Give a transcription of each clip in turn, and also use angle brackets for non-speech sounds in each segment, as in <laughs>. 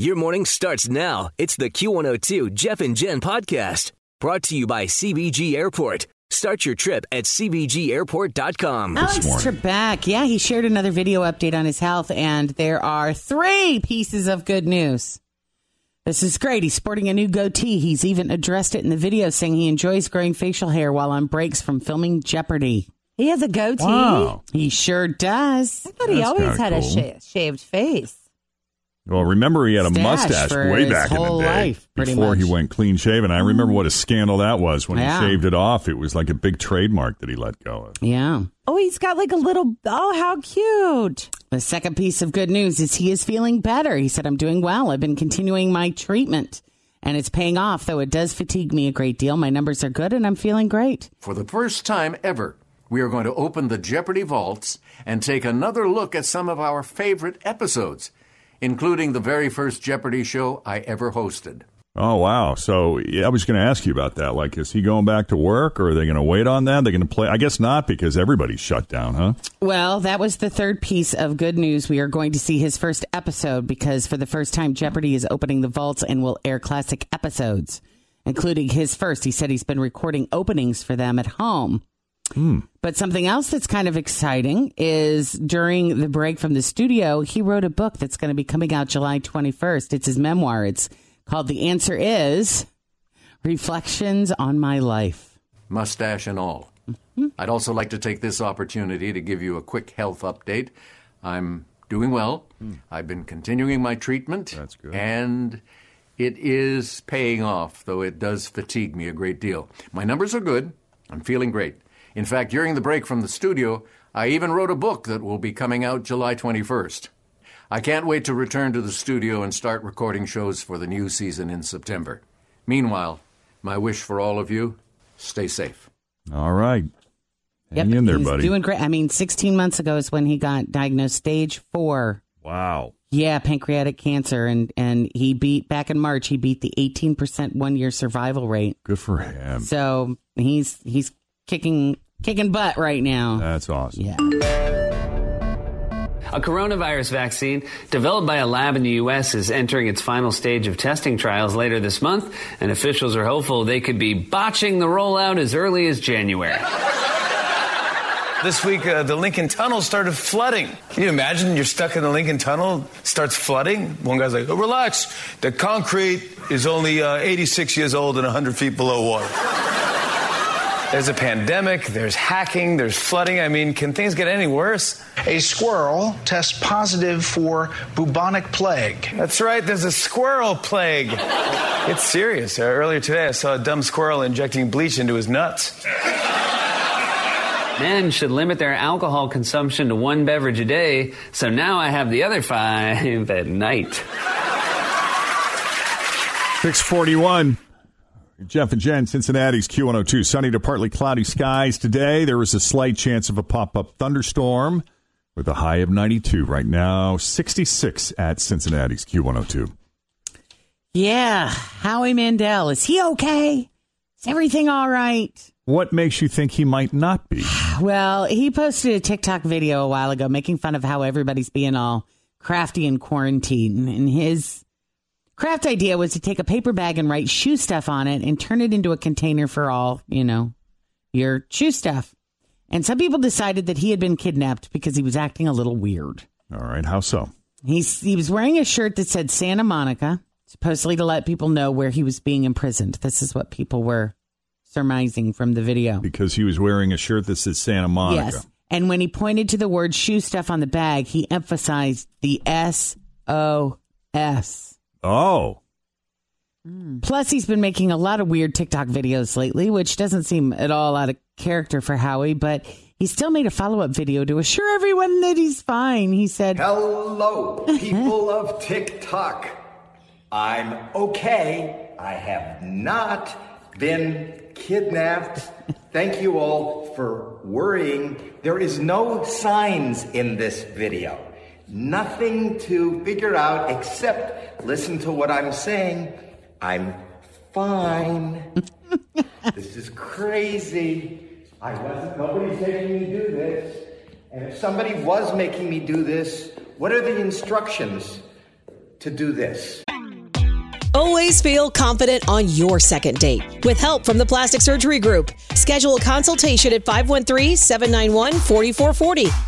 Your morning starts now. It's the Q102 Jeff and Jen podcast brought to you by CVG Airport. Start your trip at CVGAirport.com. Alex Trebek, yeah, he shared another video update on his health, and there are three pieces of good news. This is great. He's sporting a new goatee. He's even addressed it in the video, saying he enjoys growing facial hair while on breaks from filming Jeopardy. He has a goatee. Wow. He sure does. I thought he That's always kinda had a cool. sha- shaved face. Well, remember he had a mustache way back in the day life, pretty before he went clean shaven. I remember what a mm. scandal that was when Yeah. he shaved it off. It was like a big trademark that he let go of. Yeah. Oh, he's got like a little. Oh, how cute! The second piece of good news is he is feeling better. He said, I'm doing well. I've been continuing my treatment and it's paying off, though it does fatigue me a great deal. My numbers are good and I'm feeling great. For the first time ever, we are going to open the Jeopardy vaults and take another look at some of our favorite episodes, including the very first Jeopardy show I ever hosted. Oh wow! So yeah, I was going to ask you about that. Like, is he going back to work, or are they going to wait on that? They're going to play? I guess not, because everybody's shut down, huh? Well, that was the third piece of good news. We are going to see his first episode because for the first time, Jeopardy is opening the vaults and will air classic episodes, including his first. He said he's been recording openings for them at home. Hmm. But something else that's kind of exciting is during the break from the studio, he wrote a book that's going to be coming out July 21st. It's his memoir. It's called The Answer Is Reflections on My Life. mustache and all. Mm-hmm. I'd also like to take this opportunity to give you a quick health update. I'm doing well. Hmm. I've been continuing my treatment. That's good. And it is paying off, though it does fatigue me a great deal. My numbers are good. I'm feeling great. In fact, during the break from the studio, I even wrote a book that will be coming out July 21st. I can't wait to return to the studio and start recording shows for the new season in September. Meanwhile, my wish for all of you stay safe. All right, hang in there, he's buddy. doing great. I mean, 16 months ago is when he got diagnosed stage four. wow. Yeah, pancreatic cancer, and and he beat back in March. He beat the 18 percent one year survival rate. Good for him. So he's he's kicking kicking butt right now. That's awesome. Yeah. A coronavirus vaccine developed by a lab in the U.S. is entering its final stage of testing trials later this month, and officials are hopeful they could be botching the rollout as early as January. This week, uh, the Lincoln Tunnel started flooding. Can you imagine you're stuck in the Lincoln Tunnel, starts flooding? One guy's like, oh, relax. The concrete is only uh, 86 years old and 100 feet below water. There's a pandemic, there's hacking, there's flooding. I mean, can things get any worse? A squirrel tests positive for bubonic plague. That's right, there's a squirrel plague. It's serious. Uh, earlier today, I saw a dumb squirrel injecting bleach into his nuts. Men should limit their alcohol consumption to one beverage a day, so now I have the other five <laughs> at night. 641. Jeff and Jen, Cincinnati's Q102. Sunny to partly cloudy skies today. There is a slight chance of a pop up thunderstorm with a high of 92. Right now, 66 at Cincinnati's Q102. Yeah. Howie Mandel, is he okay? Is everything all right? What makes you think he might not be? <sighs> Well, he posted a TikTok video a while ago making fun of how everybody's being all crafty in quarantine. And his craft idea was to take a paper bag and write shoe stuff on it and turn it into a container for all, you know, your shoe stuff. And some people decided that he had been kidnapped because he was acting a little weird. All right, how so? He's, he was wearing a shirt that said Santa Monica, supposedly to let people know where he was being imprisoned. This is what people were surmising from the video. Because he was wearing a shirt that says Santa Monica. Yes. And when he pointed to the word shoe stuff on the bag, he emphasized the S O S. Oh. Mm. Plus, he's been making a lot of weird TikTok videos lately, which doesn't seem at all out of character for Howie, but he still made a follow up video to assure everyone that he's fine. He said, Hello, people of TikTok. I'm okay. I have not been kidnapped. Thank you all for worrying. There is no signs in this video. Nothing to figure out except listen to what I'm saying. I'm fine. <laughs> this is crazy. I wasn't, nobody's making me do this. And if somebody was making me do this, what are the instructions to do this? Always feel confident on your second date. With help from the Plastic Surgery Group, schedule a consultation at 513-791-4440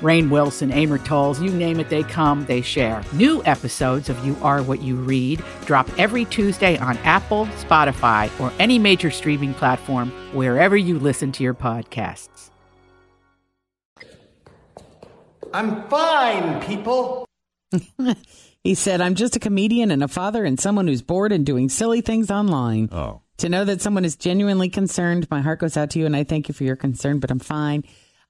Rainn Wilson, Amor Towles, you name it, they come, they share. New episodes of You Are What You Read drop every Tuesday on Apple, Spotify, or any major streaming platform wherever you listen to your podcasts. I'm fine, people. <laughs> he said, I'm just a comedian and a father and someone who's bored and doing silly things online. Oh. To know that someone is genuinely concerned, my heart goes out to you and I thank you for your concern, but I'm fine.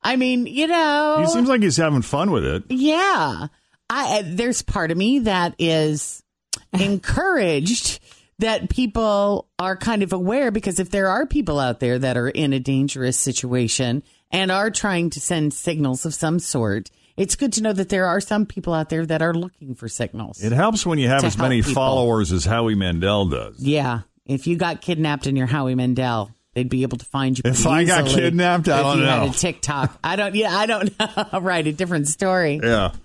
I mean, you know. He seems like he's having fun with it. Yeah. I, uh, there's part of me that is encouraged that people are kind of aware because if there are people out there that are in a dangerous situation and are trying to send signals of some sort, it's good to know that there are some people out there that are looking for signals. It helps when you have as many people. followers as Howie Mandel does. Yeah. If you got kidnapped and you're Howie Mandel, they'd be able to find you. If I got kidnapped, I if don't you know. Had a TikTok. I don't. Yeah, I don't know. <laughs> right, a different story. Yeah. <laughs>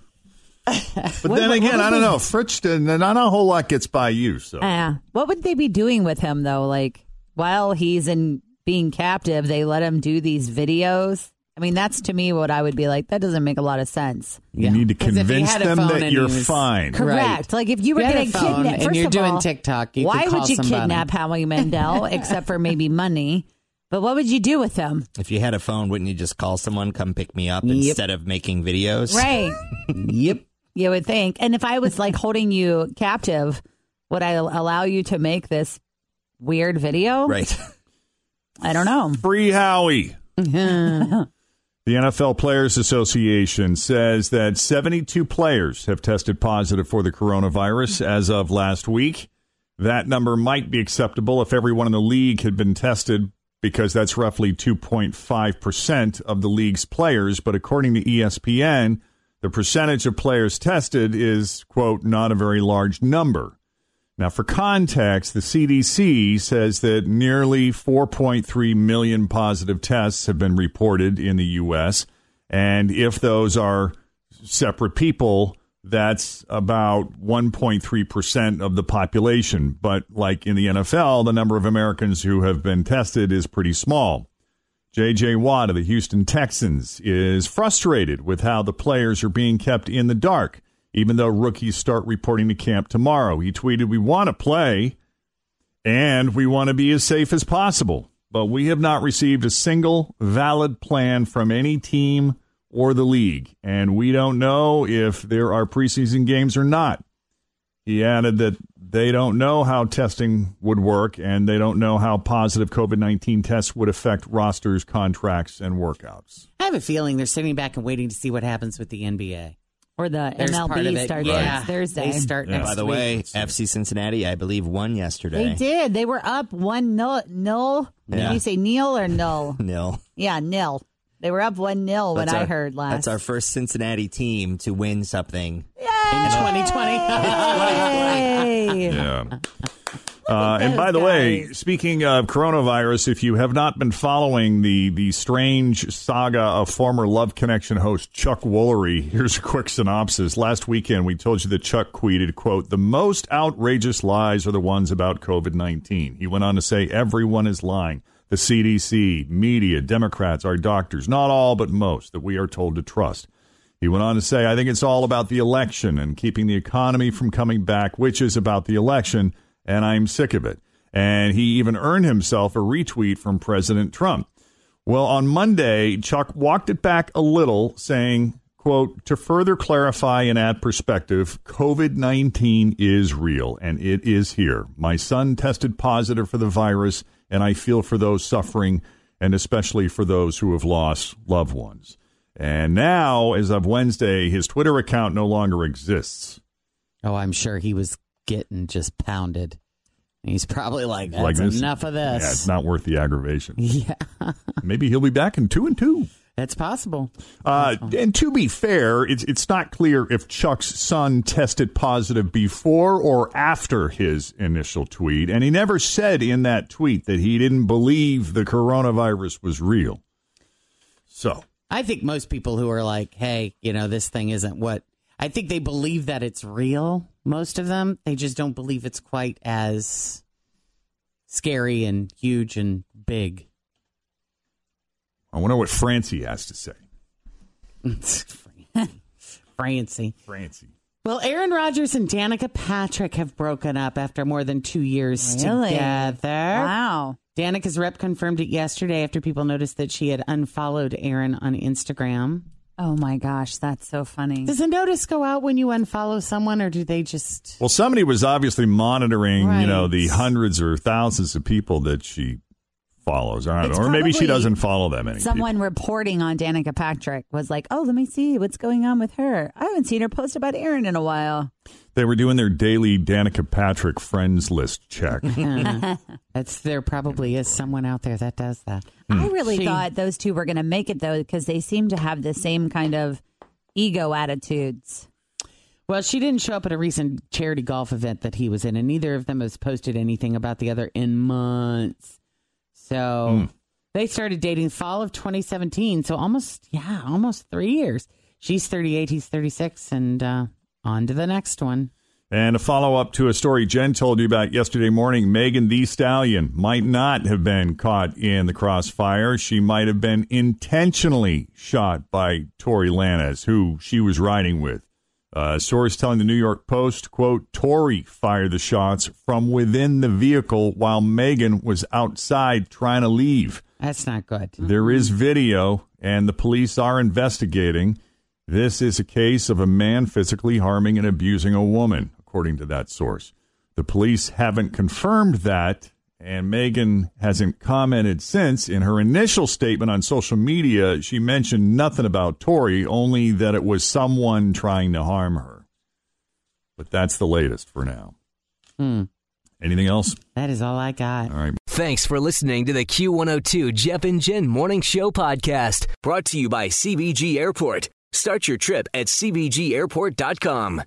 But What- then what again, would I don't they- know. Fritz, not a whole lot gets by you. So Uh, what would they be doing with him though? Like while he's in being captive, they let him do these videos. I mean, that's to me what I would be like. That doesn't make a lot of sense. you need to 'Cause if he convince had a them phone that and you're he was- fine. Correct. Like if you were you had getting a phone kidnapped, and first you're of doing all, TikTok, you why could call would you somebody. kidnap Howie Mandel <laughs> except for maybe money? But what would you do with him? If you had a phone, wouldn't you just call someone, come pick me up Yep. instead of making videos? Right. <laughs> yep. You would think. And if I was like holding you captive, would I allow you to make this weird video? Right. I don't know. Free Howie. <laughs> The NFL Players Association says that 72 players have tested positive for the coronavirus as of last week. That number might be acceptable if everyone in the league had been tested because that's roughly 2.5% of the league's players. But according to ESPN, the percentage of players tested is, quote, not a very large number. Now, for context, the CDC says that nearly 4.3 million positive tests have been reported in the U.S. And if those are separate people, that's about 1.3% of the population. But like in the NFL, the number of Americans who have been tested is pretty small. J.J. Watt of the Houston Texans is frustrated with how the players are being kept in the dark, even though rookies start reporting to camp tomorrow. He tweeted, We want to play and we want to be as safe as possible, but we have not received a single valid plan from any team or the league, and we don't know if there are preseason games or not. He added that they don't know how testing would work and they don't know how positive COVID 19 tests would affect rosters, contracts, and workouts. I have a feeling they're sitting back and waiting to see what happens with the NBA. Or the There's part of MLB it. starts Yeah. next Thursday. They start next By the week. way, FC Cincinnati, I believe, won yesterday. They did. They were up one nil. nil. Yeah. Did you say nil or null? <laughs> Nil. Yeah, nil. They were up one nil when That's I our- heard last. That's our first Cincinnati team to win something. in 2020. Hey. <laughs> Yeah. Uh, and by the way, speaking of coronavirus, if you have not been following the the strange saga of former Love Connection host Chuck Woolery, <laughs> here's a quick synopsis. Last weekend, we told you that Chuck tweeted, "quote The most outrageous lies are the ones about COVID nineteen. He went on to say, "Everyone is lying." The CDC, media, Democrats, our doctors, not all, but most, that we are told to trust. He went on to say, I think it's all about the election and keeping the economy from coming back, which is about the election, and I'm sick of it. And he even earned himself a retweet from President Trump. Well, on Monday, Chuck walked it back a little, saying, quote, to further clarify and add perspective, COVID 19 is real and it is here. My son tested positive for the virus, and I feel for those suffering and especially for those who have lost loved ones. And now, as of Wednesday, his Twitter account no longer exists. Oh, I'm sure he was getting just pounded. He's probably like, that's Like this- enough of this. Yeah, it's not worth the aggravation. <laughs> Yeah. Maybe he'll be back in two and two. That's possible. Uh, and to be fair, it's it's not clear if Chuck's son tested positive before or after his initial tweet, and he never said in that tweet that he didn't believe the coronavirus was real. So I think most people who are like, hey, you know, this thing isn't what I think they believe that it's real. Most of them, they just don't believe it's quite as scary and huge and big. I wonder what Francie has to say. <laughs> Francie. Francie. Well, Aaron Rodgers and Danica Patrick have broken up after more than two years Really? together. Wow. Danica's rep confirmed it yesterday after people noticed that she had unfollowed Aaron on Instagram. Oh my gosh, that's so funny. Does a notice go out when you unfollow someone, or do they just? Well, somebody was obviously monitoring, you know, the hundreds or thousands of people that she follows. I don't It's know. Or maybe she doesn't follow that many. people. Someone reporting on Danica Patrick was like, "Oh, let me see what's going on with her. I haven't seen her post about Aaron in a while." They were doing their daily Danica Patrick friends list check. <laughs> <laughs> That's there probably is someone out there that does that. I hmm. really She- thought those two were going to make it though, because they seem to have the same kind of ego attitudes. Well, she didn't show up at a recent charity golf event that he was in, and neither of them has posted anything about the other in months. So they started dating fall of 2017. So almost, yeah, almost three years. She's 38, he's 36, and uh, on to the next one. And a follow up to a story Jen told you about yesterday morning Megan Thee Stallion might not have been caught in the crossfire. She might have been intentionally shot by Tory Lanez, who she was riding with. Uh, source telling the New York Post, quote, Tory fired the shots from within the vehicle while Megan was outside trying to leave. That's not good. There is video, and the police are investigating. This is a case of a man physically harming and abusing a woman, according to that source. The police haven't confirmed that, and Megan hasn't commented since. In her initial statement on social media, she mentioned nothing about Tory, only that it was someone trying to harm her. But that's the latest for now. Hmm. Anything else? That is all I got. All right. Thanks for listening to the Q102 Jeff and Jen Morning Show podcast, brought to you by CVG Airport. Start your trip at CVGAirport.com.